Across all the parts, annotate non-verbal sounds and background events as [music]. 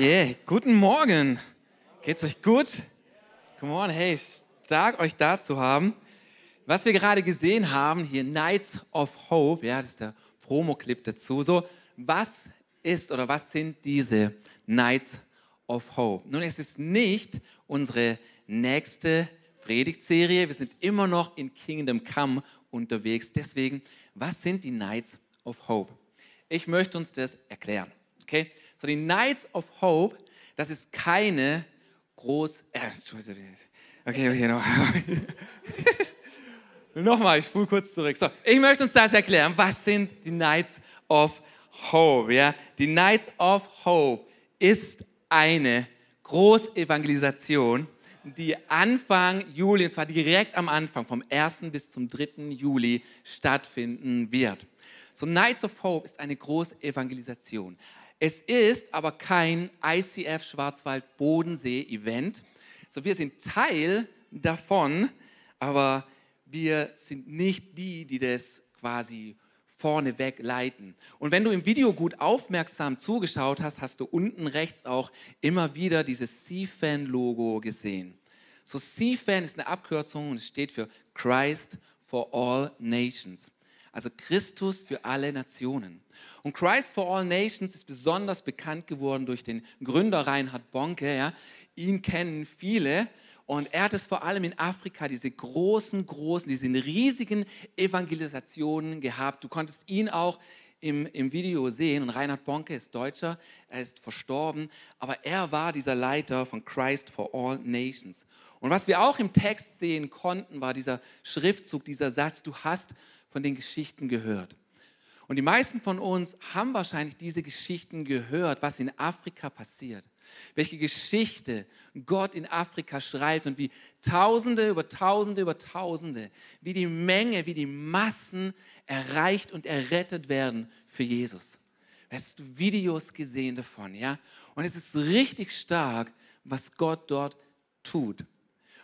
Yeah. Guten Morgen. Geht's euch gut? Come on, hey, stark euch da zu haben. Was wir gerade gesehen haben, hier Nights of Hope, ja, das ist der Promo-Clip dazu. So, was ist oder was sind diese Nights of Hope? Nun, es ist nicht unsere nächste Predigtserie. Wir sind immer noch in Kingdom Come unterwegs. Deswegen, was sind die Nights of Hope? Ich möchte uns das erklären. Okay? So, die Nights of Hope, das ist keine groß. Äh, okay, okay, noch. [laughs] Nochmal, ich spule kurz zurück. So, ich möchte uns das erklären. Was sind die Nights of Hope? Ja, die Nights of Hope ist eine Großevangelisation, die Anfang Juli, und zwar direkt am Anfang, vom 1. bis zum 3. Juli stattfinden wird. So Nights of Hope ist eine Großevangelisation. Es ist aber kein ICF Schwarzwald Bodensee Event. So wir sind Teil davon, aber wir sind nicht die, die das quasi vorneweg leiten. Und wenn du im Video gut aufmerksam zugeschaut hast, hast du unten rechts auch immer wieder dieses CFAN-Logo gesehen. So CFAN ist eine Abkürzung und steht für Christ for All Nations also Christus für alle Nationen. Und Christ for All Nations ist besonders bekannt geworden durch den Gründer Reinhard Bonke. Ja. Ihn kennen viele. Und er hat es vor allem in Afrika, diese großen, großen, diese riesigen Evangelisationen gehabt. Du konntest ihn auch im, im Video sehen. Und Reinhard Bonke ist Deutscher, er ist verstorben, aber er war dieser Leiter von Christ for All Nations. Und was wir auch im Text sehen konnten, war dieser Schriftzug, dieser Satz, du hast von den Geschichten gehört. Und die meisten von uns haben wahrscheinlich diese Geschichten gehört, was in Afrika passiert. Welche Geschichte Gott in Afrika schreibt und wie Tausende über Tausende über Tausende, wie die Menge, wie die Massen erreicht und errettet werden für Jesus. Hast du Videos gesehen davon, ja? Und es ist richtig stark, was Gott dort tut.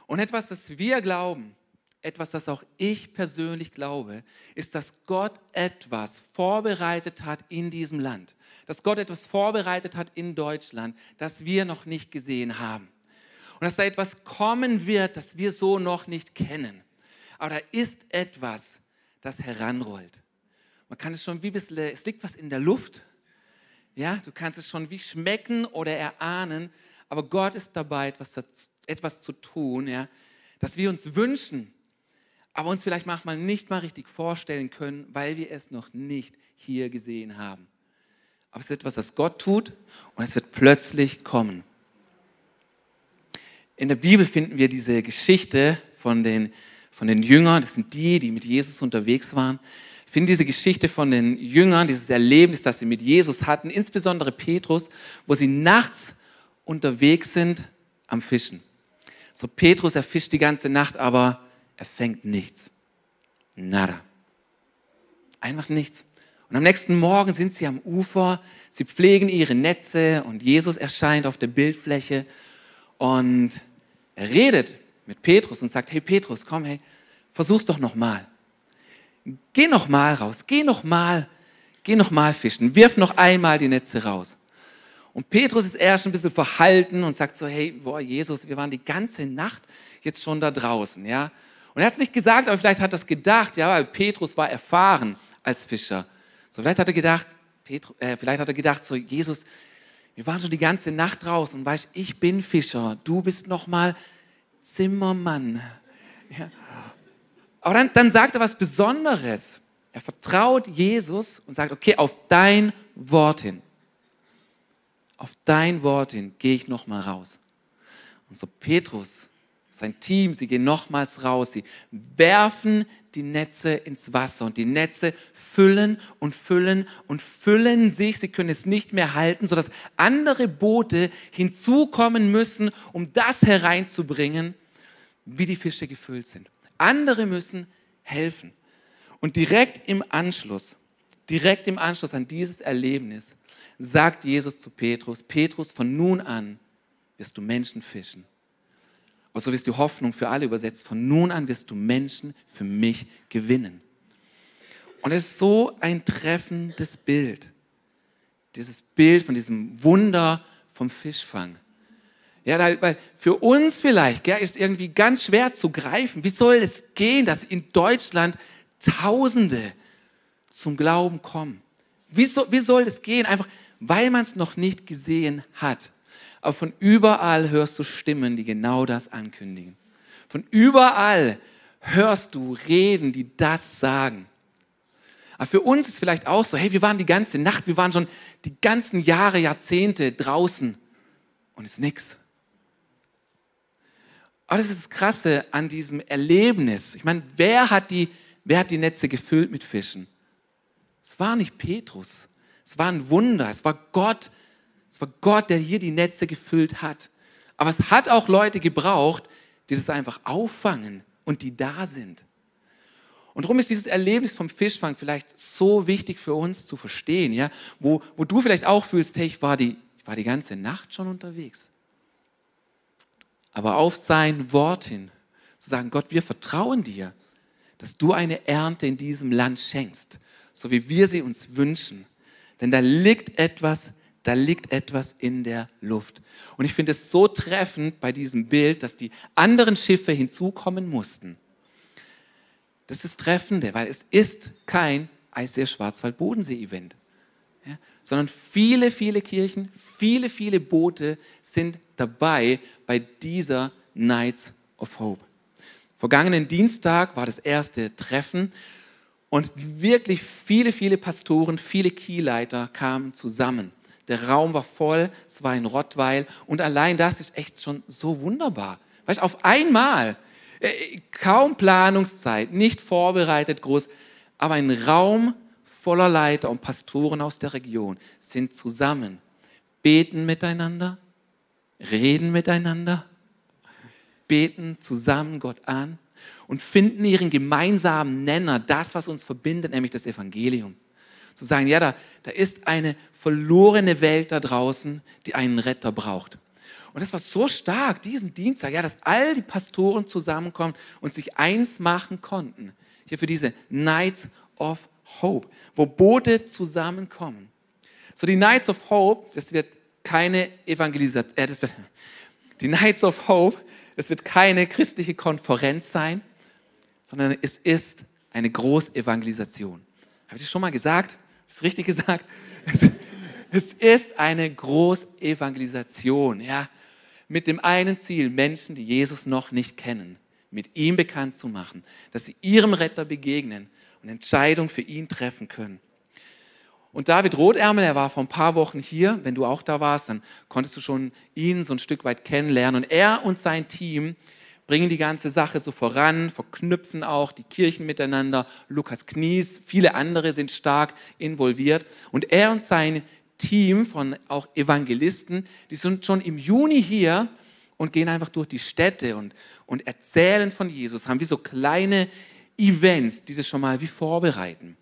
Und etwas, das wir glauben, etwas, das auch ich persönlich glaube, ist, dass Gott etwas vorbereitet hat in diesem Land. Dass Gott etwas vorbereitet hat in Deutschland, das wir noch nicht gesehen haben. Und dass da etwas kommen wird, das wir so noch nicht kennen. Aber da ist etwas, das heranrollt. Man kann es schon wie ein bisschen, es liegt was in der Luft. Ja, du kannst es schon wie schmecken oder erahnen. Aber Gott ist dabei, etwas, etwas zu tun, ja, dass wir uns wünschen, aber uns vielleicht manchmal nicht mal richtig vorstellen können, weil wir es noch nicht hier gesehen haben. Aber es ist etwas, das Gott tut und es wird plötzlich kommen. In der Bibel finden wir diese Geschichte von den, von den Jüngern, das sind die, die mit Jesus unterwegs waren. Finden diese Geschichte von den Jüngern, dieses Erlebnis, das sie mit Jesus hatten, insbesondere Petrus, wo sie nachts unterwegs sind am Fischen. So Petrus, er fischt die ganze Nacht, aber er fängt nichts. Nada. Einfach nichts. Und am nächsten Morgen sind sie am Ufer, sie pflegen ihre Netze und Jesus erscheint auf der Bildfläche und er redet mit Petrus und sagt, hey Petrus, komm, hey, versuch's doch nochmal. Geh nochmal raus, geh nochmal, geh nochmal fischen, wirf noch einmal die Netze raus. Und Petrus ist erst ein bisschen verhalten und sagt so, hey, boah, Jesus, wir waren die ganze Nacht jetzt schon da draußen, ja. Und er hat es nicht gesagt, aber vielleicht hat er es gedacht, ja, weil Petrus war erfahren als Fischer. So, vielleicht hat er gedacht, Petru, äh, vielleicht hat er gedacht, so, Jesus, wir waren schon die ganze Nacht draußen und weißt, ich bin Fischer, du bist nochmal Zimmermann. Ja. Aber dann, dann sagt er was Besonderes. Er vertraut Jesus und sagt, okay, auf dein Wort hin. Auf dein Wort hin gehe ich nochmal raus. Und so Petrus sein Team, sie gehen nochmals raus, sie werfen die Netze ins Wasser und die Netze füllen und füllen und füllen sich, sie können es nicht mehr halten, sodass andere Boote hinzukommen müssen, um das hereinzubringen, wie die Fische gefüllt sind. Andere müssen helfen. Und direkt im Anschluss, direkt im Anschluss an dieses Erlebnis, sagt Jesus zu Petrus, Petrus, von nun an wirst du Menschen fischen. Und so wirst du Hoffnung für alle übersetzt. Von nun an wirst du Menschen für mich gewinnen. Und es ist so ein treffendes Bild. Dieses Bild von diesem Wunder vom Fischfang. Ja, weil für uns vielleicht gell, ist irgendwie ganz schwer zu greifen. Wie soll es gehen, dass in Deutschland Tausende zum Glauben kommen? Wie, so, wie soll es gehen? Einfach, weil man es noch nicht gesehen hat. Aber von überall hörst du Stimmen, die genau das ankündigen. Von überall hörst du Reden, die das sagen. Aber für uns ist vielleicht auch so, hey, wir waren die ganze Nacht, wir waren schon die ganzen Jahre, Jahrzehnte draußen und es ist nichts. Aber das ist das Krasse an diesem Erlebnis. Ich meine, wer hat die, wer hat die Netze gefüllt mit Fischen? Es war nicht Petrus. Es war ein Wunder. Es war Gott. Es war Gott, der hier die Netze gefüllt hat. Aber es hat auch Leute gebraucht, die das einfach auffangen und die da sind. Und darum ist dieses Erlebnis vom Fischfang vielleicht so wichtig für uns zu verstehen, ja? wo, wo du vielleicht auch fühlst, hey, ich war, die, ich war die ganze Nacht schon unterwegs. Aber auf sein Wort hin zu sagen, Gott, wir vertrauen dir, dass du eine Ernte in diesem Land schenkst, so wie wir sie uns wünschen. Denn da liegt etwas, da liegt etwas in der Luft. Und ich finde es so treffend bei diesem Bild, dass die anderen Schiffe hinzukommen mussten das ist Treffende, weil es ist kein Eisseer Schwarzwald-Bodensee-Event. Ja, sondern viele, viele Kirchen, viele, viele Boote sind dabei bei dieser Nights of Hope. Vergangenen Dienstag war das erste Treffen und wirklich viele, viele Pastoren, viele Keyleiter kamen zusammen. Der Raum war voll, es war in Rottweil und allein das ist echt schon so wunderbar. Weißt, auf einmal äh, kaum Planungszeit, nicht vorbereitet groß, aber ein Raum voller Leiter und Pastoren aus der Region sind zusammen, beten miteinander, reden miteinander, beten zusammen Gott an und finden ihren gemeinsamen Nenner, das, was uns verbindet, nämlich das Evangelium. Zu sagen, ja, da, da ist eine verlorene Welt da draußen, die einen Retter braucht. Und das war so stark, diesen Dienstag, ja, dass all die Pastoren zusammenkommen und sich eins machen konnten. Hier für diese Nights of Hope, wo Boote zusammenkommen. So die Nights of Hope, das wird keine Evangelisation, äh, das wird, [laughs] die Nights of Hope, das wird keine christliche Konferenz sein, sondern es ist eine Großevangelisation. Habe ich das schon mal gesagt? Es richtig gesagt? Es ist eine Großevangelisation, ja mit dem einen Ziel, Menschen, die Jesus noch nicht kennen, mit ihm bekannt zu machen, dass sie ihrem Retter begegnen und Entscheidungen für ihn treffen können. Und David Rothärmel, er war vor ein paar Wochen hier. Wenn du auch da warst, dann konntest du schon ihn so ein Stück weit kennenlernen. Und er und sein Team bringen die ganze Sache so voran, verknüpfen auch die Kirchen miteinander. Lukas Knies, viele andere sind stark involviert. Und er und sein Team von auch Evangelisten, die sind schon im Juni hier und gehen einfach durch die Städte und, und erzählen von Jesus, haben wie so kleine Events, die das schon mal wie vorbereiten.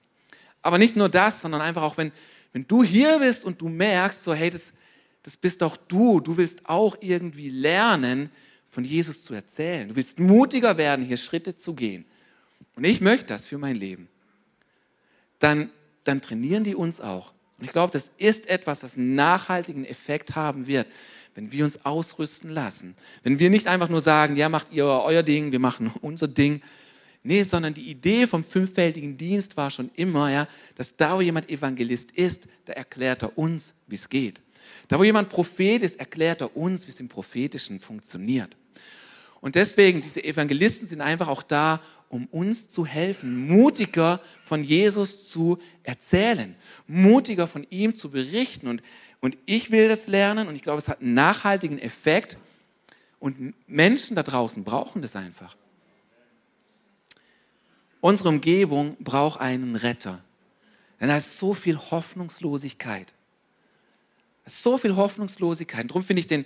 Aber nicht nur das, sondern einfach auch, wenn, wenn du hier bist und du merkst, so hey, das, das bist doch du, du willst auch irgendwie lernen, von Jesus zu erzählen. Du willst mutiger werden, hier Schritte zu gehen. Und ich möchte das für mein Leben. Dann, dann trainieren die uns auch. Und ich glaube, das ist etwas, das einen nachhaltigen Effekt haben wird, wenn wir uns ausrüsten lassen. Wenn wir nicht einfach nur sagen, ja, macht ihr euer Ding, wir machen [laughs] unser Ding. Nee, sondern die Idee vom fünffältigen Dienst war schon immer, ja, dass da, wo jemand Evangelist ist, da erklärt er uns, wie es geht. Da, wo jemand Prophet ist, erklärt er uns, wie es im Prophetischen funktioniert. Und deswegen, diese Evangelisten sind einfach auch da, um uns zu helfen, mutiger von Jesus zu erzählen, mutiger von ihm zu berichten. Und, und ich will das lernen und ich glaube, es hat einen nachhaltigen Effekt. Und Menschen da draußen brauchen das einfach. Unsere Umgebung braucht einen Retter. Denn da ist so viel Hoffnungslosigkeit. So viel Hoffnungslosigkeit. Darum finde ich den,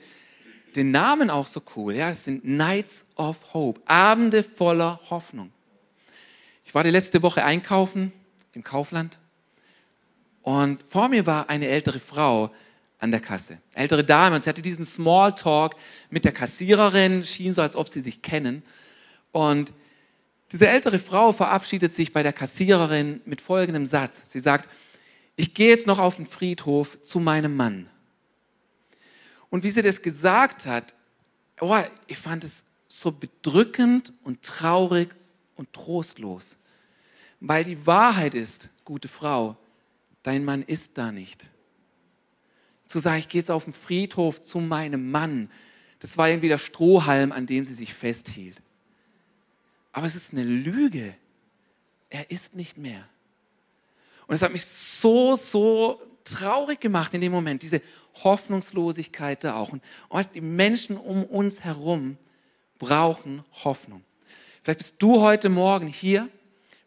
den Namen auch so cool. Ja, das sind Nights of Hope, Abende voller Hoffnung. Ich war die letzte Woche einkaufen im Kaufland und vor mir war eine ältere Frau an der Kasse. Ältere Dame und sie hatte diesen Smalltalk mit der Kassiererin, schien so, als ob sie sich kennen. Und diese ältere Frau verabschiedet sich bei der Kassiererin mit folgendem Satz. Sie sagt, ich gehe jetzt noch auf den Friedhof zu meinem Mann. Und wie sie das gesagt hat, oh, ich fand es so bedrückend und traurig und trostlos. Weil die Wahrheit ist, gute Frau, dein Mann ist da nicht. Zu sagen, ich gehe jetzt auf den Friedhof zu meinem Mann, das war irgendwie der Strohhalm, an dem sie sich festhielt. Aber es ist eine Lüge. Er ist nicht mehr. Und es hat mich so, so traurig gemacht in dem Moment, diese Hoffnungslosigkeit da auch. Und die Menschen um uns herum brauchen Hoffnung. Vielleicht bist du heute Morgen hier,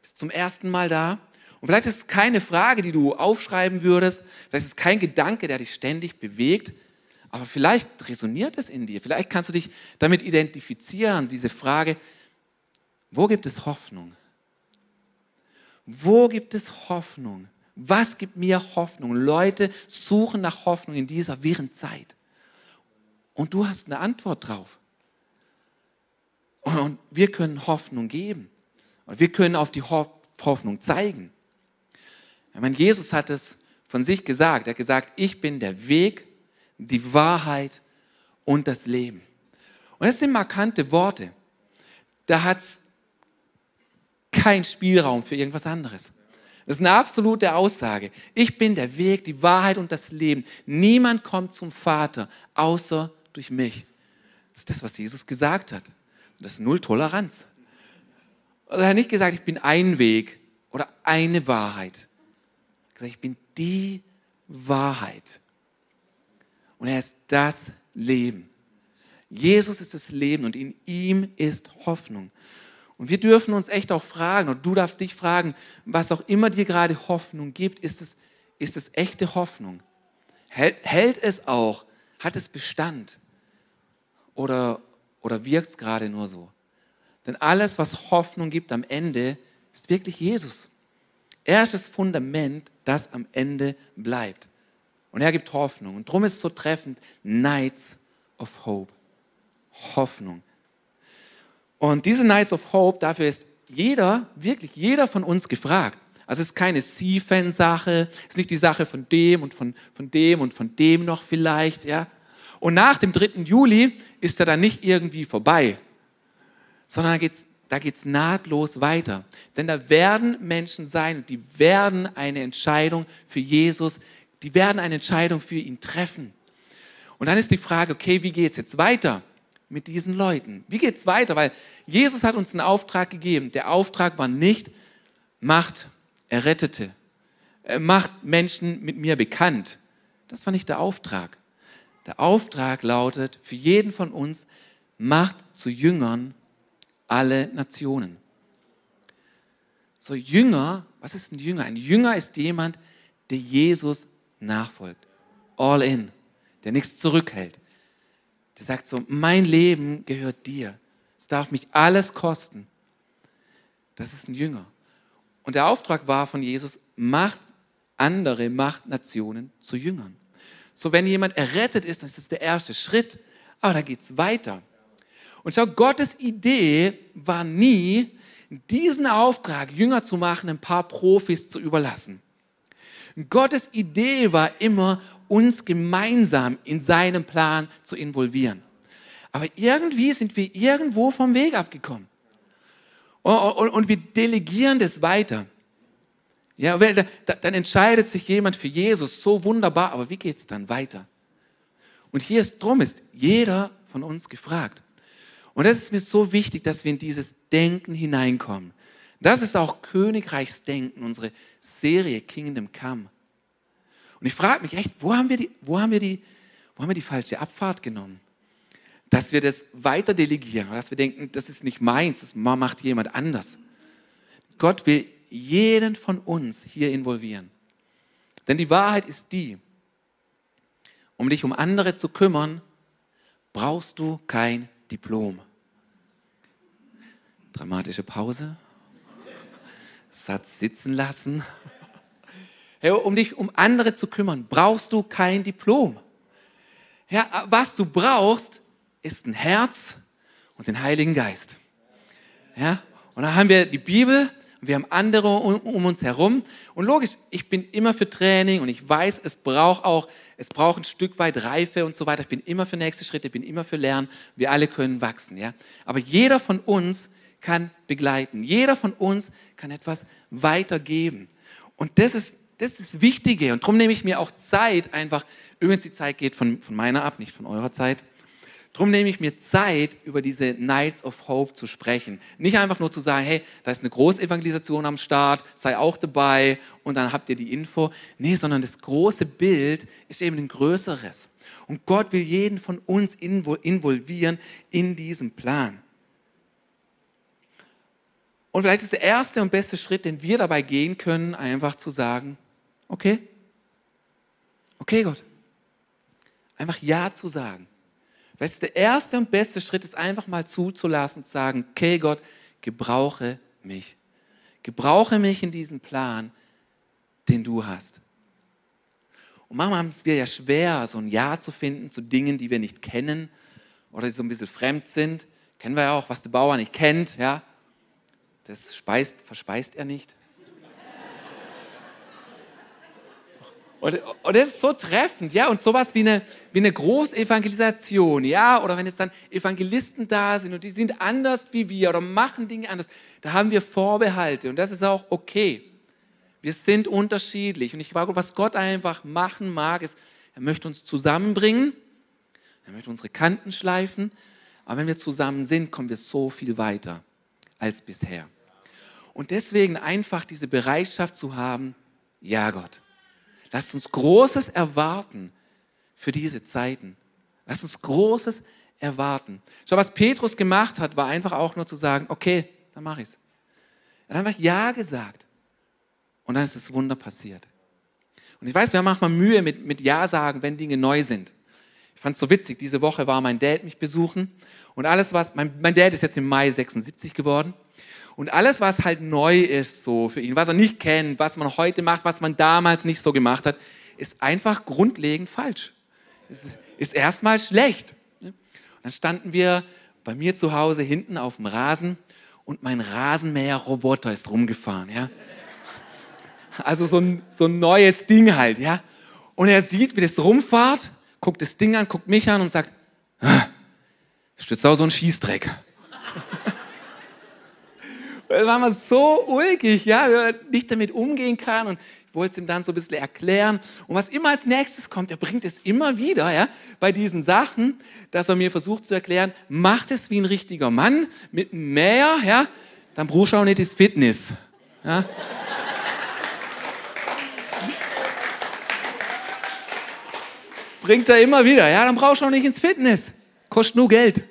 bist zum ersten Mal da und vielleicht ist es keine Frage, die du aufschreiben würdest, vielleicht ist es kein Gedanke, der dich ständig bewegt, aber vielleicht resoniert es in dir, vielleicht kannst du dich damit identifizieren, diese Frage, wo gibt es Hoffnung? Wo gibt es Hoffnung? Was gibt mir Hoffnung? Leute suchen nach Hoffnung in dieser wirren Zeit. Und du hast eine Antwort drauf. Und wir können Hoffnung geben. Und wir können auf die Hoffnung zeigen. Ich meine, Jesus hat es von sich gesagt. Er hat gesagt, ich bin der Weg, die Wahrheit und das Leben. Und das sind markante Worte. Da hat es keinen Spielraum für irgendwas anderes. Das ist eine absolute Aussage. Ich bin der Weg, die Wahrheit und das Leben. Niemand kommt zum Vater außer durch mich. Das ist das, was Jesus gesagt hat. Das ist null Toleranz. Also er hat nicht gesagt, ich bin ein Weg oder eine Wahrheit. Er hat gesagt, ich bin die Wahrheit. Und er ist das Leben. Jesus ist das Leben und in ihm ist Hoffnung. Und wir dürfen uns echt auch fragen, und du darfst dich fragen, was auch immer dir gerade Hoffnung gibt, ist es, ist es echte Hoffnung? Hält, hält es auch? Hat es Bestand? Oder, oder wirkt es gerade nur so? Denn alles, was Hoffnung gibt am Ende, ist wirklich Jesus. Er ist das Fundament, das am Ende bleibt. Und er gibt Hoffnung. Und darum ist es so treffend, Nights of Hope. Hoffnung. Und diese Nights of Hope, dafür ist jeder, wirklich jeder von uns gefragt. Also es ist keine C-Fan-Sache, es ist nicht die Sache von dem und von, von dem und von dem noch vielleicht, ja. Und nach dem 3. Juli ist er dann nicht irgendwie vorbei, sondern da geht's, da geht's nahtlos weiter. Denn da werden Menschen sein, die werden eine Entscheidung für Jesus, die werden eine Entscheidung für ihn treffen. Und dann ist die Frage, okay, wie geht's jetzt weiter? Mit diesen Leuten? Wie geht es weiter? Weil Jesus hat uns einen Auftrag gegeben. Der Auftrag war nicht, macht Errettete, äh, macht Menschen mit mir bekannt. Das war nicht der Auftrag. Der Auftrag lautet für jeden von uns, macht zu Jüngern alle Nationen. So Jünger, was ist ein Jünger? Ein Jünger ist jemand, der Jesus nachfolgt. All in, der nichts zurückhält, der sagt so, mein Leben gehört dir. Es darf mich alles kosten. Das ist ein Jünger. Und der Auftrag war von Jesus, macht andere, macht Nationen zu Jüngern. So, wenn jemand errettet ist, dann ist das der erste Schritt. Aber da geht es weiter. Und schau, Gottes Idee war nie, diesen Auftrag, Jünger zu machen, ein paar Profis zu überlassen. Gottes Idee war immer, uns gemeinsam in seinen Plan zu involvieren. Aber irgendwie sind wir irgendwo vom Weg abgekommen. Und, wir delegieren das weiter. Ja, dann entscheidet sich jemand für Jesus, so wunderbar, aber wie geht es dann weiter? Und hier ist drum ist jeder von uns gefragt. Und das ist mir so wichtig, dass wir in dieses Denken hineinkommen. Das ist auch Königreichsdenken, unsere Serie Kingdom Come. Und ich frage mich echt, wo haben wir die, wo haben wir die, wo haben wir die falsche Abfahrt genommen? Dass wir das weiter delegieren, dass wir denken, das ist nicht meins, das macht jemand anders. Gott will jeden von uns hier involvieren. Denn die Wahrheit ist die, um dich um andere zu kümmern, brauchst du kein Diplom. Dramatische Pause. Satz sitzen lassen. Hey, um dich um andere zu kümmern, brauchst du kein Diplom. Ja, was du brauchst, ist ein Herz und den Heiligen Geist. Ja, und da haben wir die Bibel wir haben andere um, um, uns herum. Und logisch, ich bin immer für Training und ich weiß, es braucht auch, es braucht ein Stück weit Reife und so weiter. Ich bin immer für nächste Schritte, ich bin immer für Lernen. Wir alle können wachsen, ja. Aber jeder von uns kann begleiten. Jeder von uns kann etwas weitergeben. Und das ist das ist das Wichtige. Und darum nehme ich mir auch Zeit, einfach, übrigens die Zeit geht von, von meiner ab, nicht von eurer Zeit. Darum nehme ich mir Zeit, über diese Nights of Hope zu sprechen. Nicht einfach nur zu sagen, hey, da ist eine Großevangelisation am Start, sei auch dabei und dann habt ihr die Info. Nee, sondern das große Bild ist eben ein größeres. Und Gott will jeden von uns involvieren in diesem Plan. Und vielleicht ist der erste und beste Schritt, den wir dabei gehen können, einfach zu sagen, okay, okay Gott, einfach Ja zu sagen. Weißt du, der erste und beste Schritt ist einfach mal zuzulassen und zu sagen, okay Gott, gebrauche mich. Gebrauche mich in diesem Plan, den du hast. Und manchmal haben es wir ja schwer, so ein Ja zu finden zu Dingen, die wir nicht kennen oder die so ein bisschen fremd sind. Kennen wir ja auch, was der Bauer nicht kennt, ja. Das speist, verspeist er nicht. Und, und das ist so treffend, ja, und sowas wie eine, wie eine Großevangelisation, ja, oder wenn jetzt dann Evangelisten da sind und die sind anders wie wir oder machen Dinge anders, da haben wir Vorbehalte und das ist auch okay. Wir sind unterschiedlich und ich glaube, was Gott einfach machen mag, ist, er möchte uns zusammenbringen, er möchte unsere Kanten schleifen, aber wenn wir zusammen sind, kommen wir so viel weiter als bisher. Und deswegen einfach diese Bereitschaft zu haben, ja Gott, Lasst uns Großes erwarten für diese Zeiten. Lasst uns Großes erwarten. Schau, was Petrus gemacht hat, war einfach auch nur zu sagen, okay, dann mache ich es. Er hat einfach Ja gesagt. Und dann ist das Wunder passiert. Und ich weiß, wir haben manchmal Mühe mit, mit Ja sagen, wenn Dinge neu sind. Ich fand es so witzig, diese Woche war mein Dad mich besuchen und alles was, mein, mein Dad ist jetzt im Mai 76 geworden und alles, was halt neu ist so für ihn, was er nicht kennt, was man heute macht, was man damals nicht so gemacht hat, ist einfach grundlegend falsch. Ist, ist erstmal schlecht. Und dann standen wir bei mir zu Hause hinten auf dem Rasen und mein Rasenmäher-Roboter ist rumgefahren, ja. Also so ein, so ein neues Ding halt, ja. Und er sieht, wie das rumfahrt, guckt das Ding an, guckt mich an und sagt, ah, ist auch so ein Schießdreck. Das war mal so ulkig, ja, wie man nicht damit umgehen kann. Und ich wollte es ihm dann so ein bisschen erklären. Und was immer als nächstes kommt, er bringt es immer wieder, ja, bei diesen Sachen, dass er mir versucht zu erklären, macht es wie ein richtiger Mann mit Mäher, ja, dann brauchst du auch nicht das Fitness. Ja. Bringt er immer wieder, ja, dann brauchst du auch nicht ins Fitness. Kostet nur Geld.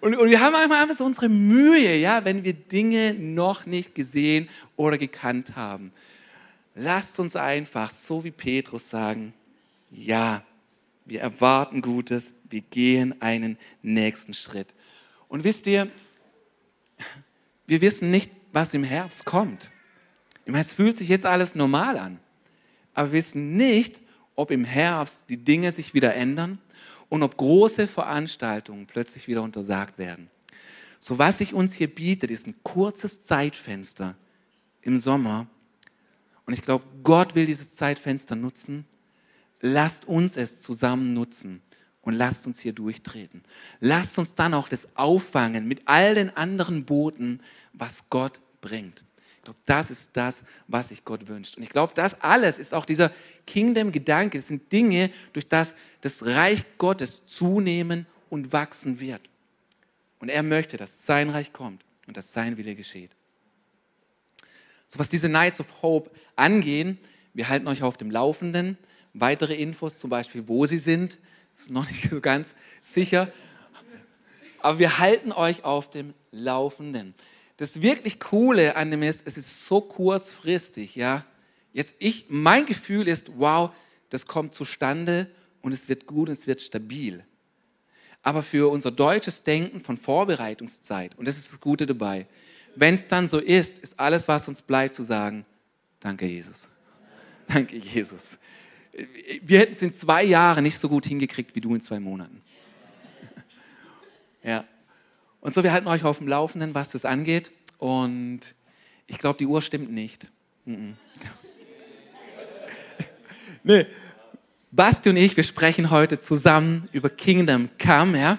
Und, und wir haben einfach so unsere Mühe, ja, wenn wir Dinge noch nicht gesehen oder gekannt haben. Lasst uns einfach, so wie Petrus, sagen, ja, wir erwarten Gutes, wir gehen einen nächsten Schritt. Und wisst ihr, wir wissen nicht, was im Herbst kommt. Ich meine, es fühlt sich jetzt alles normal an. Aber wir wissen nicht, ob im Herbst die Dinge sich wieder ändern und ob große Veranstaltungen plötzlich wieder untersagt werden. So was sich uns hier bietet, ist ein kurzes Zeitfenster im Sommer. Und ich glaube, Gott will dieses Zeitfenster nutzen. Lasst uns es zusammen nutzen und lasst uns hier durchtreten. Lasst uns dann auch das auffangen mit all den anderen Booten, was Gott bringt. Glaube, das ist das, was sich Gott wünscht. Und ich glaube, das alles ist auch dieser Kingdom-Gedanke. Das sind Dinge, durch das das Reich Gottes zunehmen und wachsen wird. Und er möchte, dass sein Reich kommt und dass sein Wille geschieht. So was diese Nights of Hope angehen, wir halten euch auf dem Laufenden. Weitere Infos, zum Beispiel, wo sie sind, ist noch nicht [laughs] so ganz sicher. Aber wir halten euch auf dem Laufenden das wirklich Coole an dem ist, es ist so kurzfristig, ja. Jetzt ich, mein Gefühl ist, wow, das kommt zustande und es wird gut und es wird stabil. Aber für unser deutsches Denken von Vorbereitungszeit, und das ist das Gute dabei, wenn es dann so ist, ist alles, was uns bleibt, zu sagen, danke Jesus. [laughs] Danke Jesus. Wir hätten es in zwei Jahren nicht so gut hingekriegt wie du in zwei Monaten. [laughs] Ja. Und so, wir halten euch auf dem Laufenden, was das angeht. und ich glaube, die Uhr stimmt nicht. [laughs] nee. Basti und ich, wir sprechen heute zusammen über Kingdom Come, ja.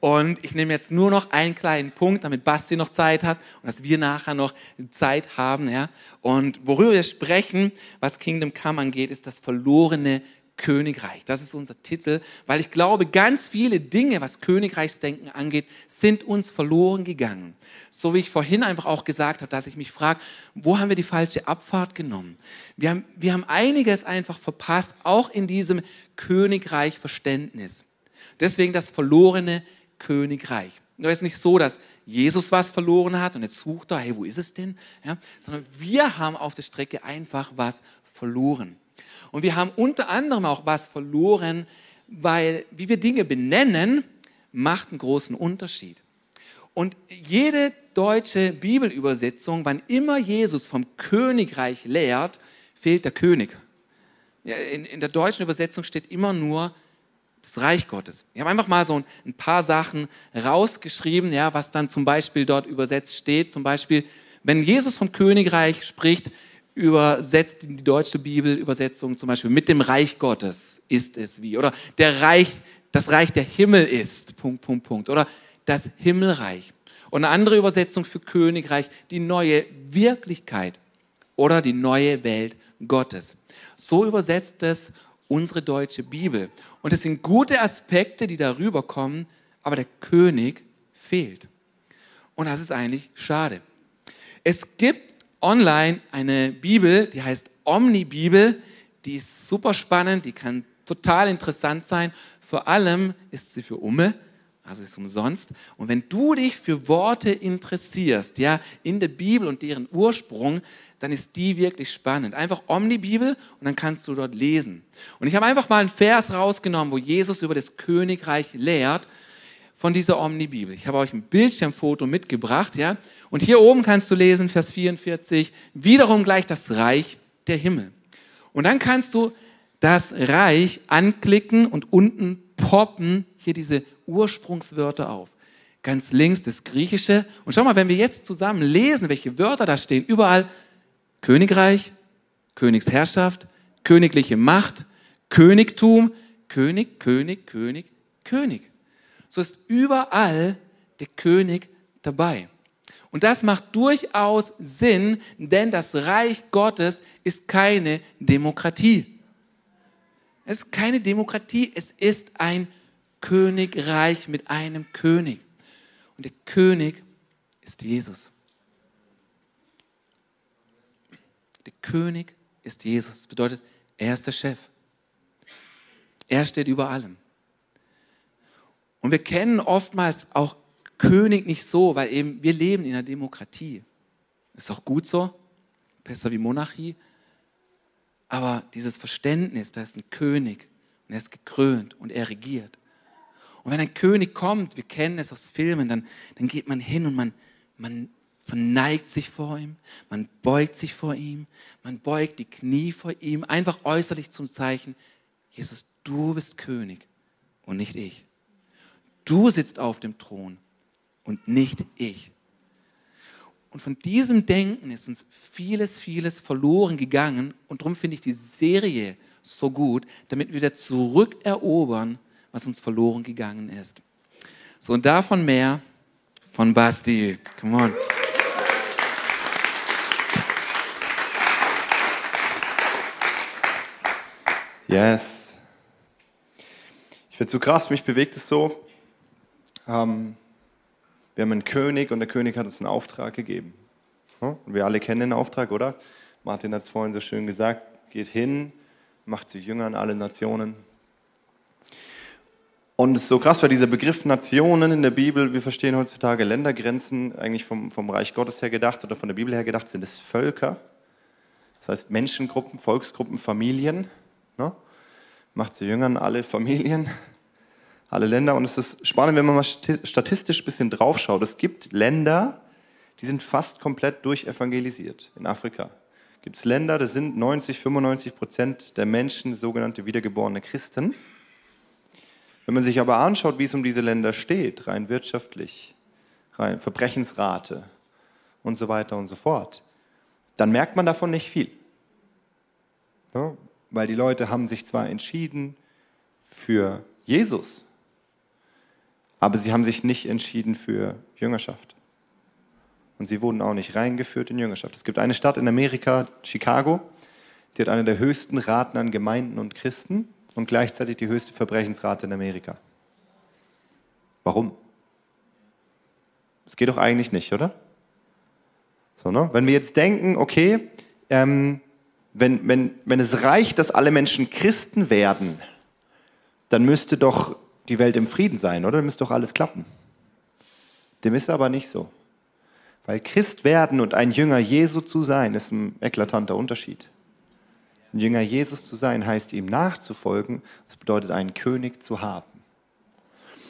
Und ich nehme jetzt nur noch einen kleinen Punkt, damit Basti noch Zeit hat und dass wir nachher noch Zeit haben, ja. Und worüber wir sprechen, was Kingdom Come angeht, ist das verlorene Königreich. Das ist unser Titel, weil ich glaube, ganz viele Dinge, was Königreichsdenken angeht, sind uns verloren gegangen. So wie ich vorhin einfach auch gesagt habe, dass ich mich frage, wo haben wir die falsche Abfahrt genommen? Wir haben, wir haben einiges einfach verpasst, auch in diesem Königreich-Verständnis. Deswegen das verlorene Königreich. Nur ist nicht so, dass Jesus was verloren hat und jetzt sucht er, hey, wo ist es denn? Ja, sondern wir haben auf der Strecke einfach was verloren. Und wir haben unter anderem auch was verloren, weil wie wir Dinge benennen, macht einen großen Unterschied. Und jede deutsche Bibelübersetzung, wann immer Jesus vom Königreich lehrt, fehlt der König. In, in, der deutschen Übersetzung steht immer nur das Reich Gottes. Ich habe einfach mal so ein, ein paar Sachen rausgeschrieben, ja, was dann zum Beispiel dort übersetzt steht. Zum Beispiel, wenn Jesus vom Königreich spricht, übersetzt in die deutsche Bibelübersetzung zum Beispiel mit dem Reich Gottes ist es wie. Oder der Reich, das Reich der Himmel ist, Punkt, Punkt, Punkt. Oder das Himmelreich. Und eine andere Übersetzung für Königreich, die neue Wirklichkeit oder die neue Welt Gottes. So übersetzt es unsere deutsche Bibel. Und es sind gute Aspekte, die darüber kommen, aber der König fehlt. Und das ist eigentlich schade. Es gibt online eine Bibel, die heißt Omni-Bibel. Die ist super spannend, die kann total interessant sein. Vor allem ist sie für Umme, also ist umsonst. Und wenn du dich für Worte interessierst, ja, in der Bibel und deren Ursprung, dann ist die wirklich spannend. Einfach Omni-Bibel und dann kannst du dort lesen. Und ich habe einfach mal einen Vers rausgenommen, wo Jesus über das Königreich lehrt von dieser Omni-Bibel. Ich habe euch ein Bildschirmfoto mitgebracht, ja. Und hier oben kannst du lesen, Vers 44, wiederum gleich das Reich der Himmel. Und dann kannst du das Reich anklicken und unten poppen hier diese Ursprungswörter auf. Ganz links das Griechische. Und schau mal, wenn wir jetzt zusammen lesen, welche Wörter da stehen, überall Königreich, Königsherrschaft, königliche Macht, Königtum, König, König, König, König so ist überall der König dabei. Und das macht durchaus Sinn, denn das Reich Gottes ist keine Demokratie. Es ist keine Demokratie, es ist ein Königreich mit einem König. Und der König ist Jesus. Der König ist Jesus. Das bedeutet, er ist der Chef. Er steht über allem. Und wir kennen oftmals auch König nicht so, weil eben wir leben in einer Demokratie. Ist auch gut so, besser wie Monarchie. Aber dieses Verständnis, da ist ein König und er ist gekrönt und er regiert. Und wenn ein König kommt, wir kennen es aus Filmen, dann, dann geht man hin und man, man verneigt sich vor ihm, man beugt sich vor ihm, man beugt die Knie vor ihm, einfach äußerlich zum Zeichen, Jesus, du bist König und nicht ich. Du sitzt auf dem Thron und nicht ich. Und von diesem Denken ist uns vieles, vieles verloren gegangen. Und darum finde ich die Serie so gut, damit wir wieder zurückerobern, was uns verloren gegangen ist. So, und davon mehr von Basti. Come on. Yes. Ich finde es so krass, mich bewegt es so, ähm, wir haben einen König und der König hat uns einen Auftrag gegeben. Und wir alle kennen den Auftrag, oder? Martin hat es vorhin so schön gesagt, geht hin, macht sich Jünger an alle Nationen. Und es ist so krass, weil dieser Begriff Nationen in der Bibel, wir verstehen heutzutage Ländergrenzen, eigentlich vom, vom Reich Gottes her gedacht oder von der Bibel her gedacht, sind es Völker. Das heißt Menschengruppen, Volksgruppen, Familien. Ne? Macht sie Jünger an alle Familien alle Länder. Und es ist spannend, wenn man mal statistisch ein bisschen draufschaut. Es gibt Länder, die sind fast komplett durchevangelisiert in Afrika. Gibt es Länder, da sind 90, 95 Prozent der Menschen sogenannte wiedergeborene Christen. Wenn man sich aber anschaut, wie es um diese Länder steht, rein wirtschaftlich, rein Verbrechensrate und so weiter und so fort, dann merkt man davon nicht viel. Ja, weil die Leute haben sich zwar entschieden für Jesus, aber sie haben sich nicht entschieden für Jüngerschaft. Und sie wurden auch nicht reingeführt in Jüngerschaft. Es gibt eine Stadt in Amerika, Chicago, die hat eine der höchsten Raten an Gemeinden und Christen und gleichzeitig die höchste Verbrechensrate in Amerika. Warum? Das geht doch eigentlich nicht, oder? So, ne? Wenn wir jetzt denken, okay, ähm, wenn, wenn, wenn es reicht, dass alle Menschen Christen werden, dann müsste doch die Welt im Frieden sein, oder? Dann müsste doch alles klappen. Dem ist aber nicht so. Weil Christ werden und ein Jünger Jesu zu sein, ist ein eklatanter Unterschied. Ein Jünger Jesus zu sein heißt ihm nachzufolgen, das bedeutet einen König zu haben.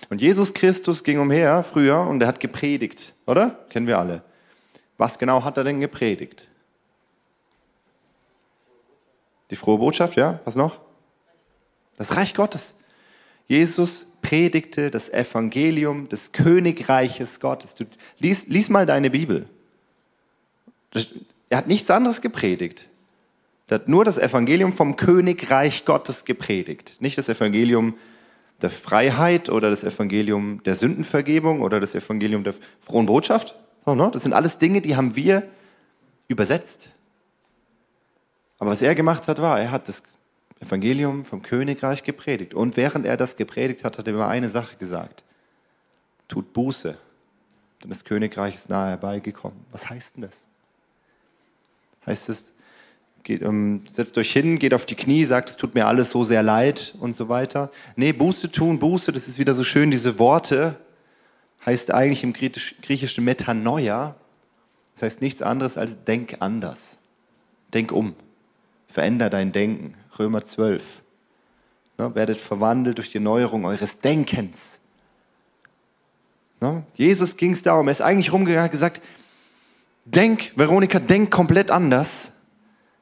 Und Jesus Christus ging umher früher und er hat gepredigt, oder? Kennen wir alle. Was genau hat er denn gepredigt? Die frohe Botschaft, ja? Was noch? Das Reich Gottes. Jesus predigte das Evangelium des Königreiches Gottes. Du, lies, lies mal deine Bibel. Er hat nichts anderes gepredigt. Er hat nur das Evangelium vom Königreich Gottes gepredigt. Nicht das Evangelium der Freiheit oder das Evangelium der Sündenvergebung oder das Evangelium der frohen Botschaft. Das sind alles Dinge, die haben wir übersetzt. Aber was er gemacht hat, war, er hat das Evangelium vom Königreich gepredigt. Und während er das gepredigt hat, hat er immer eine Sache gesagt. Tut Buße, denn das Königreich ist nahe herbeigekommen. Was heißt denn das? Heißt es, geht, um, setzt euch hin, geht auf die Knie, sagt, es tut mir alles so sehr leid und so weiter. Nee, Buße tun, Buße, das ist wieder so schön, diese Worte, heißt eigentlich im griechischen Metanoia, das heißt nichts anderes als denk anders, denk um. Veränder dein Denken. Römer 12. Ne, werdet verwandelt durch die Erneuerung eures Denkens. Ne? Jesus ging es darum, er ist eigentlich rumgegangen und hat gesagt, denk, Veronika, denk komplett anders,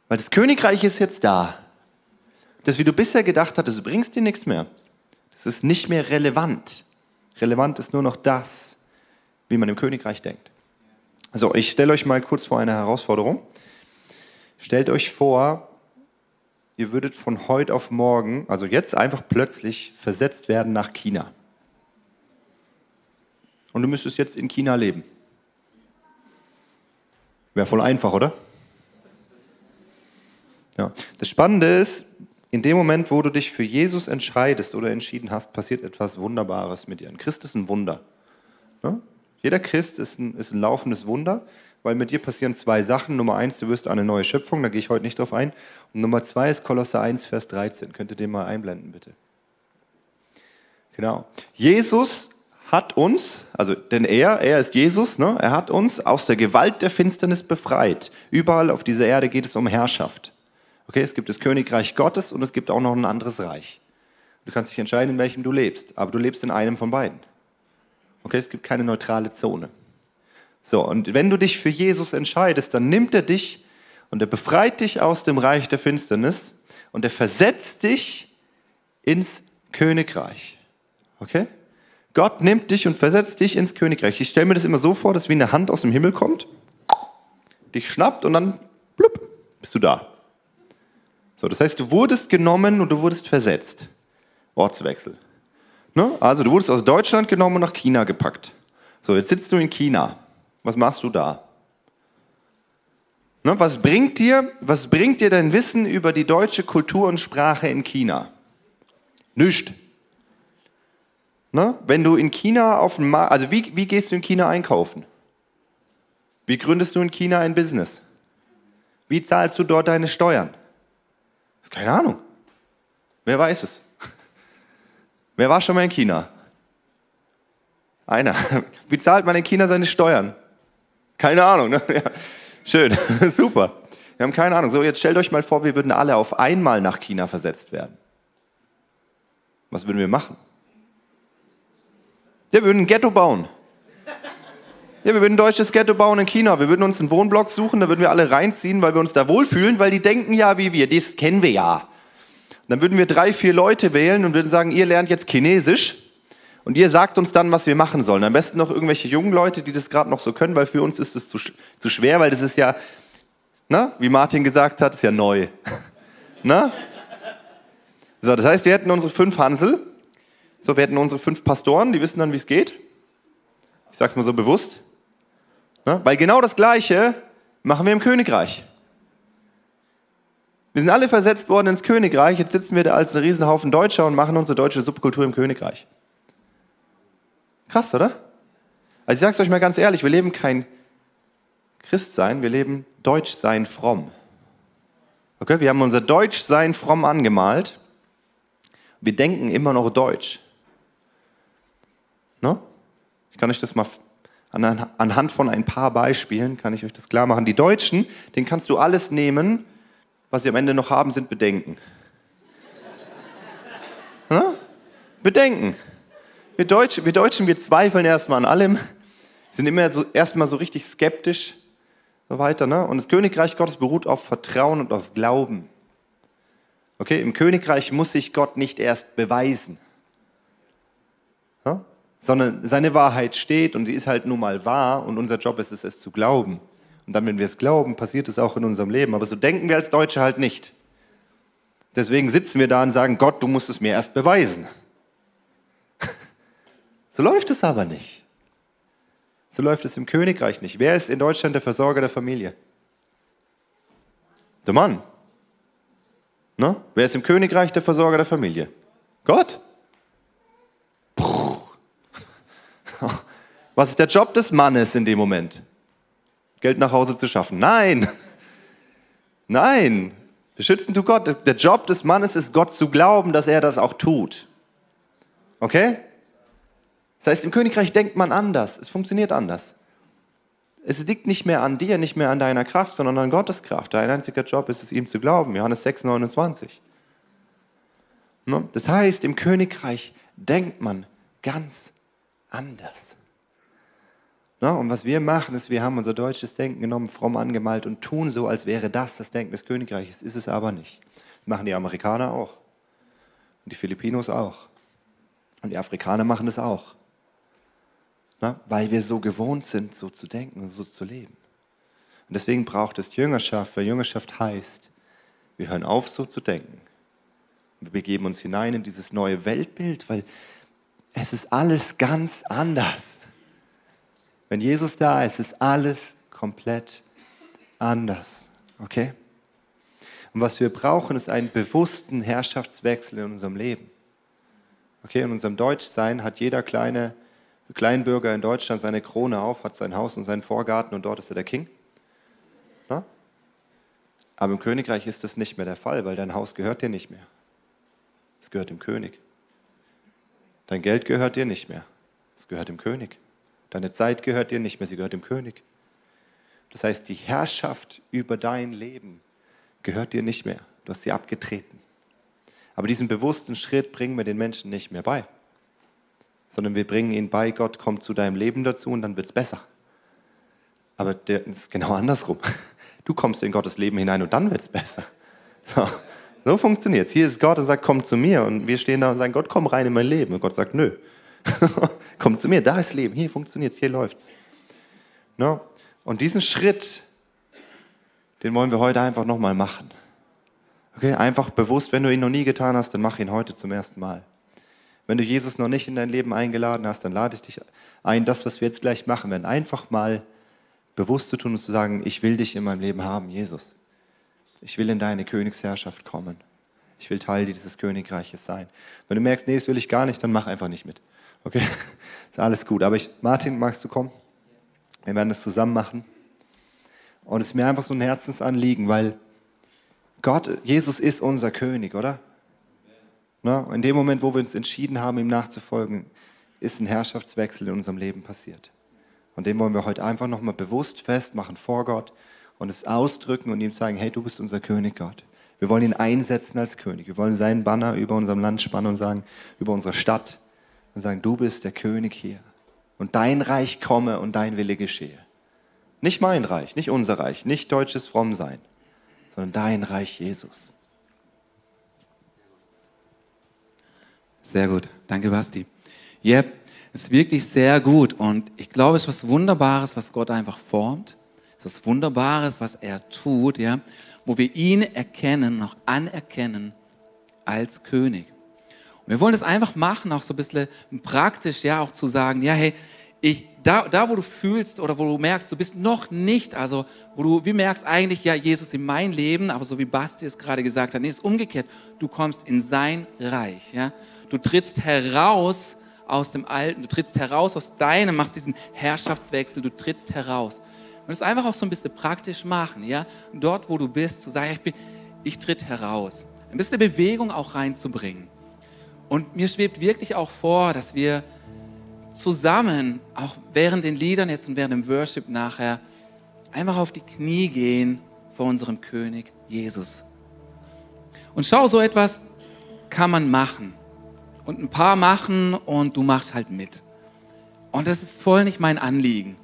weil das Königreich ist jetzt da. Das, wie du bisher gedacht hattest, bringst dir nichts mehr. Das ist nicht mehr relevant. Relevant ist nur noch das, wie man im Königreich denkt. So, ich stelle euch mal kurz vor eine Herausforderung. Stellt euch vor, ihr würdet von heute auf morgen, also jetzt einfach plötzlich versetzt werden nach China. Und du müsstest jetzt in China leben. Wäre voll einfach, oder? Ja. Das Spannende ist, in dem Moment, wo du dich für Jesus entscheidest oder entschieden hast, passiert etwas Wunderbares mit dir. Ein Christ ist ein Wunder. Ja? Jeder Christ ist ein, ist ein laufendes Wunder weil mit dir passieren zwei Sachen. Nummer eins, du wirst eine neue Schöpfung, da gehe ich heute nicht drauf ein. Und Nummer zwei ist Kolosser 1, Vers 13. Könnt ihr den mal einblenden, bitte? Genau. Jesus hat uns, also denn er, er ist Jesus, ne, er hat uns aus der Gewalt der Finsternis befreit. Überall auf dieser Erde geht es um Herrschaft. Okay, es gibt das Königreich Gottes und es gibt auch noch ein anderes Reich. Du kannst dich entscheiden, in welchem du lebst, aber du lebst in einem von beiden. Okay, es gibt keine neutrale Zone. So, und wenn du dich für Jesus entscheidest, dann nimmt er dich und er befreit dich aus dem Reich der Finsternis und er versetzt dich ins Königreich. Okay? Gott nimmt dich und versetzt dich ins Königreich. Ich stelle mir das immer so vor, dass wie eine Hand aus dem Himmel kommt, dich schnappt und dann blub, bist du da. So, das heißt, du wurdest genommen und du wurdest versetzt. Ortswechsel. Ne? Also du wurdest aus Deutschland genommen und nach China gepackt. So, jetzt sitzt du in China. Was machst du da? Ne, was, bringt dir, was bringt dir dein Wissen über die deutsche Kultur und Sprache in China? Nichts. Ne? Wenn du in China auf dem Markt, also wie, wie gehst du in China einkaufen? Wie gründest du in China ein Business? Wie zahlst du dort deine Steuern? Keine Ahnung. Wer weiß es? Wer war schon mal in China? Einer. Wie zahlt man in China seine Steuern? Keine Ahnung, ne? [laughs] Ja. Schön, [laughs] super. Wir haben keine Ahnung. So, jetzt stellt euch mal vor, wir würden alle auf einmal nach China versetzt werden. Was würden wir machen? Ja, wir würden ein Ghetto bauen. Ja, wir würden ein deutsches Ghetto bauen in China. Wir würden uns einen Wohnblock suchen, da würden wir alle reinziehen, weil wir uns da wohlfühlen, weil die denken ja wie wir. Das kennen wir ja. Dann würden wir drei, vier Leute wählen und würden sagen, ihr lernt jetzt Chinesisch Und ihr sagt uns dann, was wir machen sollen. Am besten noch irgendwelche jungen Leute, die das gerade noch so können, weil für uns ist es zu, zu schwer, weil das ist ja, na, wie Martin gesagt hat, ist ja neu. [laughs] na? So, das heißt, wir hätten unsere fünf Hansel, so, wir hätten unsere fünf Pastoren, die wissen dann, wie es geht. Ich sag's mal so bewusst. Na? Weil genau das Gleiche machen wir im Königreich. Wir sind alle versetzt worden ins Königreich, jetzt sitzen wir da als ein Riesenhaufen Deutscher und machen unsere deutsche Subkultur im Königreich. Krass, oder? Also ich sage es euch mal ganz ehrlich, wir leben kein Christsein, wir leben Deutschsein fromm. Okay, wir haben unser Deutschsein fromm angemalt. Wir denken immer noch Deutsch. Ne? Ich kann euch das mal anhand von ein paar Beispielen, kann ich euch das klar machen. Die Deutschen, den kannst du alles nehmen, was sie am Ende noch haben, sind Bedenken. [laughs] ne? Bedenken. Wir Deutschen, wir Deutschen, wir zweifeln erstmal an allem, sind immer so, erstmal so richtig skeptisch, so weiter. Ne? Und das Königreich Gottes beruht auf Vertrauen und auf Glauben. Okay, im Königreich muss sich Gott nicht erst beweisen, ne? sondern seine Wahrheit steht und sie ist halt nun mal wahr und unser Job ist es, es zu glauben. Und dann, wenn wir es glauben, passiert es auch in unserem Leben. Aber so denken wir als Deutsche halt nicht. Deswegen sitzen wir da und sagen, Gott, du musst es mir erst beweisen. So läuft es aber nicht. So läuft es im Königreich nicht. Wer ist in Deutschland der Versorger der Familie? Der Mann. Ne? Wer ist im Königreich der Versorger der Familie? Gott. [laughs] Was ist der Job des Mannes in dem Moment? Geld nach Hause zu schaffen. Nein. Nein. Beschützen du Gott. Der Job des Mannes ist, Gott zu glauben, dass er das auch tut. Okay? Das heißt, im Königreich denkt man anders. Es funktioniert anders. Es liegt nicht mehr an dir, nicht mehr an deiner Kraft, sondern an Gottes Kraft. Dein einziger Job ist es, ihm zu glauben. Johannes 6, 29. Ne? Das heißt, im Königreich denkt man ganz anders. Ne? Und was wir machen, ist, wir haben unser deutsches Denken genommen, fromm angemalt und tun so, als wäre das das Denken des Königreiches. Ist es aber nicht. Das machen die Amerikaner auch. Und die Filipinos auch. Und die Afrikaner machen es auch. Ne? Weil wir so gewohnt sind, so zu denken und so zu leben. Und deswegen braucht es Jüngerschaft, weil Jüngerschaft heißt, wir hören auf, so zu denken. Wir begeben uns hinein in dieses neue Weltbild, weil es ist alles ganz anders. Wenn Jesus da ist, ist alles komplett anders. Okay? Und was wir brauchen, ist einen bewussten Herrschaftswechsel in unserem Leben. Okay, in unserem Deutschsein hat jeder kleine Kleinbürger in Deutschland seine Krone auf, hat sein Haus und seinen Vorgarten und dort ist er der King. Na? Aber im Königreich ist das nicht mehr der Fall, weil dein Haus gehört dir nicht mehr. Es gehört dem König. Dein Geld gehört dir nicht mehr. Es gehört dem König. Deine Zeit gehört dir nicht mehr, sie gehört dem König. Das heißt, die Herrschaft über dein Leben gehört dir nicht mehr. Du hast sie abgetreten. Aber diesen bewussten Schritt bringen wir den Menschen nicht mehr bei sondern wir bringen ihn bei, Gott kommt zu deinem Leben dazu und dann wird es besser. Aber das ist genau andersrum. Du kommst in Gottes Leben hinein und dann wird es besser. So funktioniert es. Hier ist Gott und sagt, komm zu mir. Und wir stehen da und sagen, Gott, komm rein in mein Leben. Und Gott sagt, nö. [laughs] komm zu mir, da ist Leben, hier funktioniert es, hier läuft es. No? Und diesen Schritt, den wollen wir heute einfach nochmal machen. Okay, einfach bewusst, wenn du ihn noch nie getan hast, dann mach ihn heute zum ersten Mal. Wenn du Jesus noch nicht in dein Leben eingeladen hast, dann lade ich dich ein, das, was wir jetzt gleich machen werden, einfach mal bewusst zu tun und zu sagen, ich will dich in meinem Leben haben, Jesus. Ich will in deine Königsherrschaft kommen. Ich will Teil dieses Königreiches sein. Wenn du merkst, nee, das will ich gar nicht, dann mach einfach nicht mit. Okay? [laughs] Ist alles gut. Aber ich, Martin, magst du kommen? Wir werden das zusammen machen. Und es ist mir einfach so ein Herzensanliegen, weil Gott, Jesus ist unser König, oder? Ne? In dem Moment, wo wir uns entschieden haben, ihm nachzufolgen, ist ein Herrschaftswechsel in unserem Leben passiert. Und den wollen wir heute einfach nochmal bewusst festmachen vor Gott und es ausdrücken und ihm sagen, hey, du bist unser König, Gott. Wir wollen ihn einsetzen als König. Wir wollen seinen Banner über unserem Land spannen und sagen, über unsere Stadt und sagen, du bist der König hier. Und dein Reich komme und dein Wille geschehe. Nicht mein Reich, nicht unser Reich, nicht deutsches Frommsein, sondern dein Reich, Jesus. Sehr gut. Danke, Basti. Yep, ist wirklich sehr gut. Und ich glaube, es ist was Wunderbares, was Gott einfach formt. Es ist was Wunderbares, was er tut, ja, wo wir ihn erkennen, noch anerkennen als König. Und wir wollen das einfach machen, auch so ein bisschen praktisch, ja, auch zu sagen, ja, hey, ich, da, da, wo du fühlst oder wo du merkst, du bist noch nicht, also wo du wie merkst eigentlich, ja, Jesus in mein Leben, aber so wie Basti es gerade gesagt hat, nee, ist umgekehrt. Du kommst in sein Reich, ja. Du trittst heraus aus dem Alten, du trittst heraus aus deinem, machst diesen Herrschaftswechsel, du trittst heraus. Und es einfach auch so ein bisschen praktisch machen, ja. dort, wo du bist, zu sagen, ich, bin, ich tritt heraus. Ein bisschen Bewegung auch reinzubringen. Und mir schwebt wirklich auch vor, dass wir zusammen, auch während den Liedern jetzt und während dem Worship nachher, einfach auf die Knie gehen vor unserem König Jesus. Und schau, so etwas kann man machen. Und ein paar machen und du machst halt mit. Und das ist voll nicht mein Anliegen.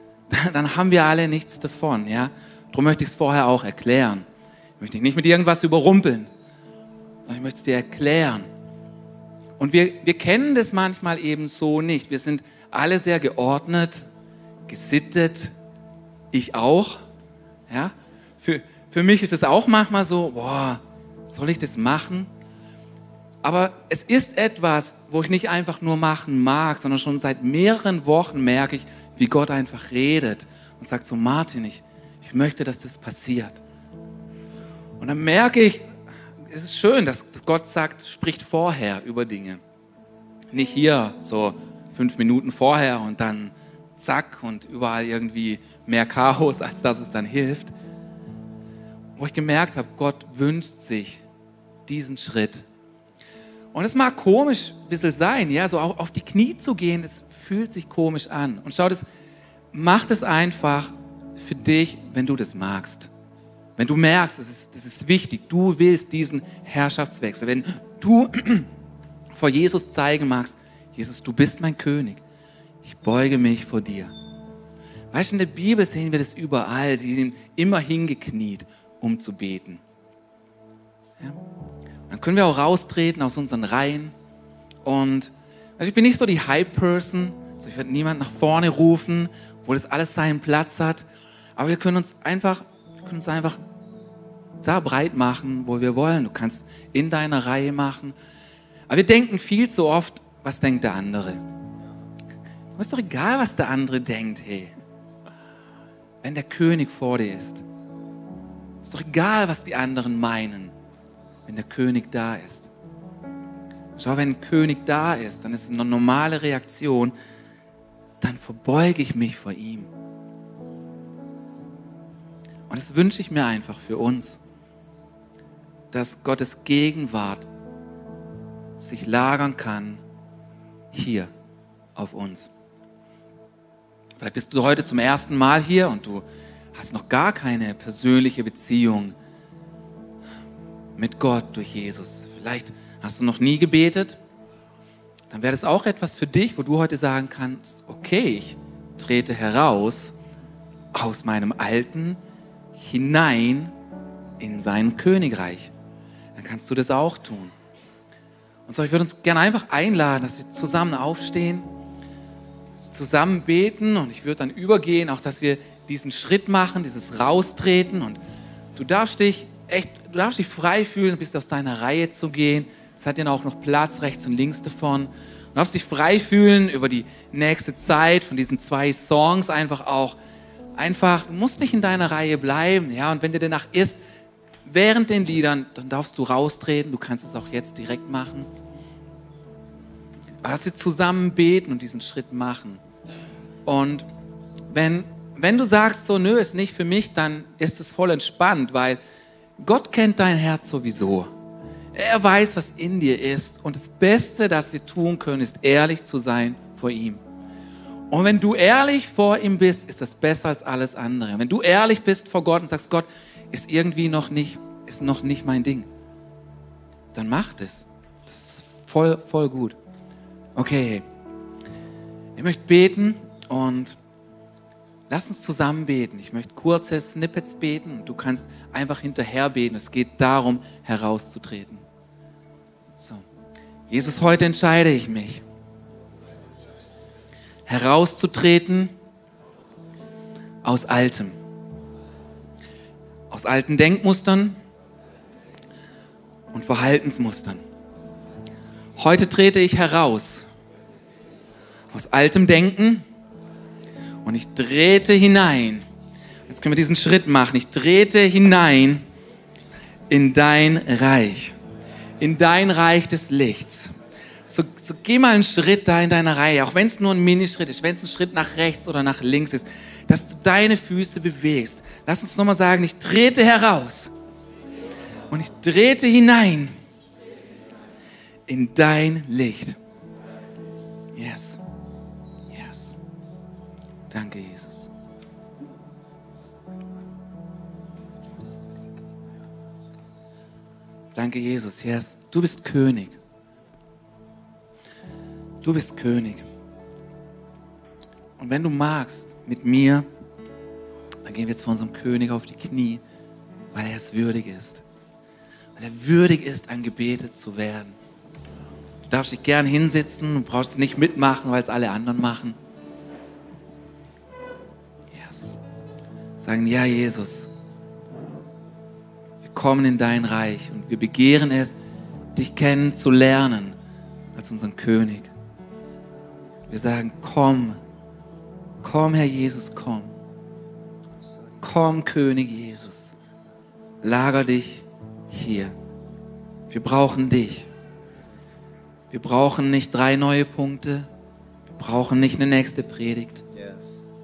[laughs] Dann haben wir alle nichts davon, ja. Darum möchte ich es vorher auch erklären. Ich möchte dich nicht mit irgendwas überrumpeln. Ich möchte es dir erklären. Und wir, wir kennen das manchmal eben so nicht. Wir sind alle sehr geordnet, gesittet, ich auch. Ja? Für, für mich ist es auch manchmal so, boah, soll ich das machen? Aber es ist etwas, wo ich nicht einfach nur machen mag, sondern schon seit mehreren Wochen merke ich, wie Gott einfach redet und sagt so, Martin, ich, ich möchte, dass das passiert. Und dann merke ich, es ist schön, dass Gott sagt, spricht vorher über Dinge. Nicht hier so fünf Minuten vorher und dann zack und überall irgendwie mehr Chaos, als dass es dann hilft. Wo ich gemerkt habe, Gott wünscht sich diesen Schritt. Und es mag komisch ein bisschen sein, ja, so auf die Knie zu gehen, das fühlt sich komisch an. Und schau, das macht es einfach für dich, wenn du das magst. Wenn du merkst, das ist, das ist wichtig, du willst diesen Herrschaftswechsel, wenn du [clears throat] vor Jesus zeigen magst, Jesus, du bist mein König, ich beuge mich vor dir. Weißt du, in der Bibel sehen wir das überall, sie sind immer hingekniet, um zu beten. Können wir auch raustreten aus unseren Reihen und also ich bin nicht so die Hype-Person, also ich werde niemand nach vorne rufen, wo das alles seinen Platz hat, aber wir können uns einfach, wir können uns einfach da breit machen, wo wir wollen. Du kannst in deiner Reihe machen. Aber wir denken viel zu oft, was denkt der andere? ist doch egal, was der andere denkt, hey. Wenn der König vor dir ist. Ist doch egal, was die anderen meinen, wenn der König da ist. Schau, wenn ein König da ist, dann ist es eine normale Reaktion, dann verbeuge ich mich vor ihm. Und das wünsche ich mir einfach für uns dass Gottes Gegenwart sich lagern kann hier auf uns. Vielleicht bist du heute zum ersten Mal hier und du hast noch gar keine persönliche Beziehung mit Gott durch Jesus. Vielleicht hast du noch nie gebetet. Dann wäre das auch etwas für dich, wo du heute sagen kannst, okay, ich trete heraus aus meinem Alten hinein in sein Königreich dann kannst du das auch tun. Und so, ich würde uns gerne einfach einladen, dass wir zusammen aufstehen, zusammen beten und ich würde dann übergehen, auch dass wir diesen Schritt machen, dieses Raustreten und du darfst dich echt, du darfst dich frei fühlen, bis aus deiner Reihe zu gehen. Es hat ja auch noch Platz rechts und links davon. Du darfst dich frei fühlen über die nächste Zeit von diesen zwei Songs einfach auch. Einfach, du musst nicht in deiner Reihe bleiben, ja, und wenn dir danach ist, während den Liedern, dann darfst du raustreten, du kannst es auch jetzt direkt machen. Aber dass wir zusammen beten und diesen Schritt machen. Und wenn, wenn du sagst, so, nö, ist nicht für mich, dann ist es voll entspannt, weil Gott kennt dein Herz sowieso. Er weiß, was in dir ist. Und das Beste, das wir tun können, ist ehrlich zu sein vor ihm. Und wenn du ehrlich vor ihm bist, ist das besser als alles andere. Wenn du ehrlich bist vor Gott und sagst, Gott, ist irgendwie noch nicht, ist noch nicht mein Ding. Dann macht es. Das ist voll, voll gut. Okay. Ich möchte beten und lass uns zusammen beten. Ich möchte kurze Snippets beten und du kannst einfach hinterher beten. Es geht darum, herauszutreten. So. Jesus, heute entscheide ich mich. herauszutreten aus Altem, aus alten Denkmustern und Verhaltensmustern. Heute trete ich heraus aus altem Denken und ich trete hinein. Jetzt können wir diesen Schritt machen. Ich trete hinein in dein Reich, in dein Reich des Lichts. So, so geh mal einen Schritt da in deiner Reihe, auch wenn es nur ein Minischritt ist, wenn es ein Schritt nach rechts oder nach links ist, dass du deine Füße bewegst. Lass uns nochmal sagen, ich trete heraus und ich trete hinein in dein Licht. Yes. Danke, Jesus. Danke, Jesus. Yes. Du bist König. Du bist König. Und wenn du magst, mit mir, dann gehen wir jetzt vor unserem König auf die Knie, weil er es würdig ist. Weil er würdig ist, angebetet zu werden. Du darfst dich gern hinsetzen und brauchst nicht mitmachen, weil es alle anderen machen. Sagen, ja, Jesus, wir kommen in dein Reich und wir begehren es, dich kennenzulernen als unseren König. Wir sagen, komm, komm, Herr Jesus, komm. Komm, König Jesus. Lager dich hier. Wir brauchen dich. Wir brauchen nicht drei neue Punkte. Wir brauchen nicht eine nächste Predigt.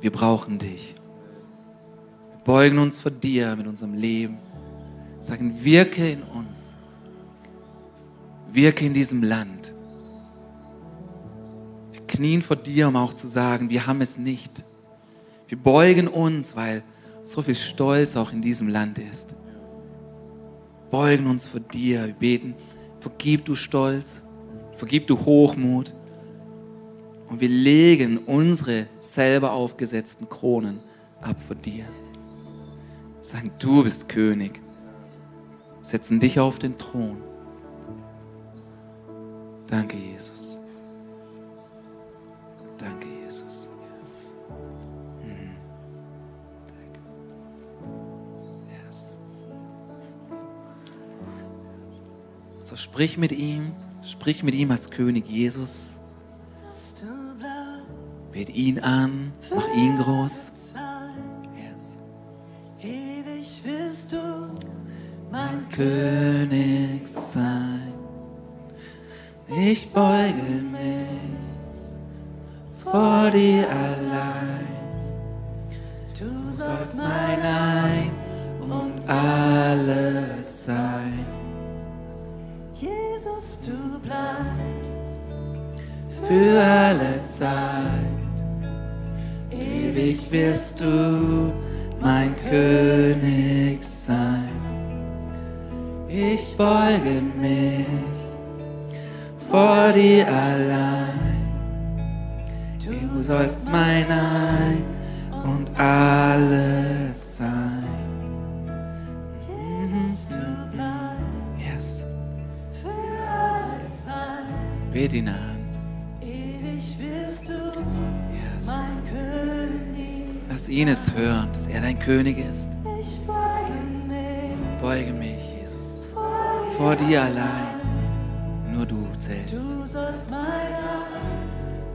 Wir brauchen dich. Beugen uns vor dir mit unserem Leben. Sagen, wirke in uns. Wirke in diesem Land. Wir knien vor dir, um auch zu sagen, wir haben es nicht. Wir beugen uns, weil so viel Stolz auch in diesem Land ist. Beugen uns vor dir. Wir beten, vergib du Stolz, vergib du Hochmut. Und wir legen unsere selber aufgesetzten Kronen ab vor dir. Sagen, du bist König. Setzen dich auf den Thron. Danke, Jesus. Danke, Jesus. Danke. Yes. So sprich mit ihm, sprich mit ihm als König Jesus. Bet ihn an, mach ihn groß. Mein König sein. Ich beuge mich vor dir allein. Du Sollst mein Ein und alles sein. Jesus, du bleibst Für alle Zeit. Ewig wirst du mein König sein. Ich beuge mich vor dir allein. Du sollst mein Ein und alles sein. Jesus, du bleibst Yes. für alle Zeit. Bet ihn an. Ewig wirst du Yes. mein König. Lass ihn es hören, dass er dein König ist. Ich beuge mich Beuge mich. Vor dir. Allein. Nur du zählst.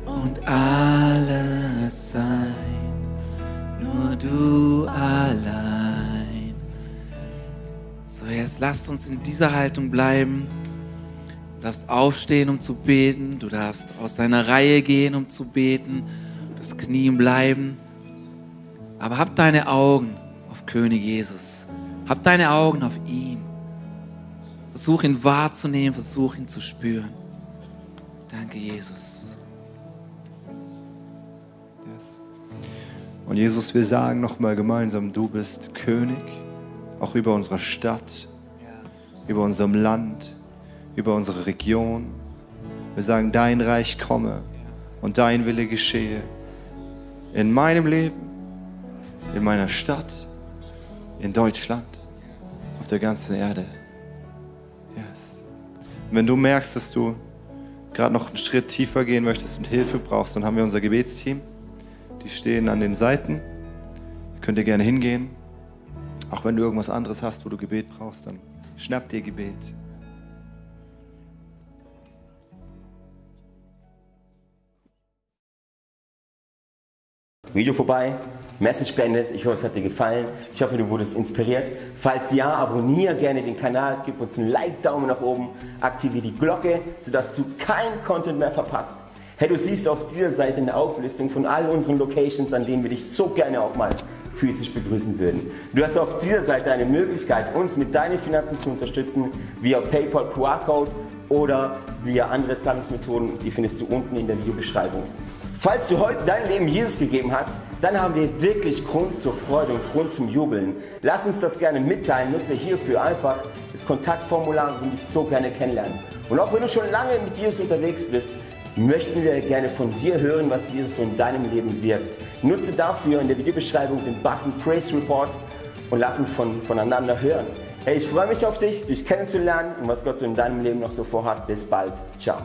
Und alles sein. Nur du allein. So, jetzt lasst uns in dieser Haltung bleiben. Du darfst aufstehen, um zu beten. Du darfst aus deiner Reihe gehen, um zu beten. Du darfst knien bleiben. Aber hab deine Augen auf König Jesus. Hab deine Augen auf ihn. Versuch ihn wahrzunehmen, versuch ihn zu spüren. Danke, Jesus. Yes. Und Jesus, wir sagen nochmal gemeinsam, du bist König, auch über unserer Stadt, über unserem Land, über unsere Region. Wir sagen, dein Reich komme und dein Wille geschehe. In meinem Leben, in meiner Stadt, in Deutschland, auf der ganzen Erde. Yes. Wenn du merkst, dass du gerade noch einen Schritt tiefer gehen möchtest und Hilfe brauchst, dann haben wir unser Gebetsteam. Die stehen an den Seiten. Könnt ihr gerne hingehen. Auch wenn du irgendwas anderes hast, wo du Gebet brauchst, dann schnapp dir Gebet. Video vorbei, Message beendet. Ich hoffe, es hat dir gefallen. Ich hoffe, du wurdest inspiriert. Falls ja, abonniere gerne den Kanal, gib uns einen Like, Daumen nach oben, aktiviere die Glocke, sodass du keinen Content mehr verpasst. Hey, du siehst auf dieser Seite eine Auflistung von all unseren Locations, an denen wir dich so gerne auch mal physisch begrüßen würden. Du hast auf dieser Seite eine Möglichkeit, uns mit deinen Finanzen zu unterstützen, via PayPal QR-Code oder via andere Zahlungsmethoden. Die findest du unten in der Videobeschreibung. Falls du heute dein Leben Jesus gegeben hast, dann haben wir wirklich Grund zur Freude und Grund zum Jubeln. Lass uns das gerne mitteilen. Nutze hierfür einfach das Kontaktformular und dich so gerne kennenlernen. Und auch wenn du schon lange mit Jesus unterwegs bist, möchten wir gerne von dir hören, was Jesus so in deinem Leben wirkt. Nutze dafür in der Videobeschreibung den Button Praise Report und lass uns von, voneinander hören. Hey, ich freue mich auf dich, dich kennenzulernen und was Gott so in deinem Leben noch so vorhat. Bis bald. Ciao.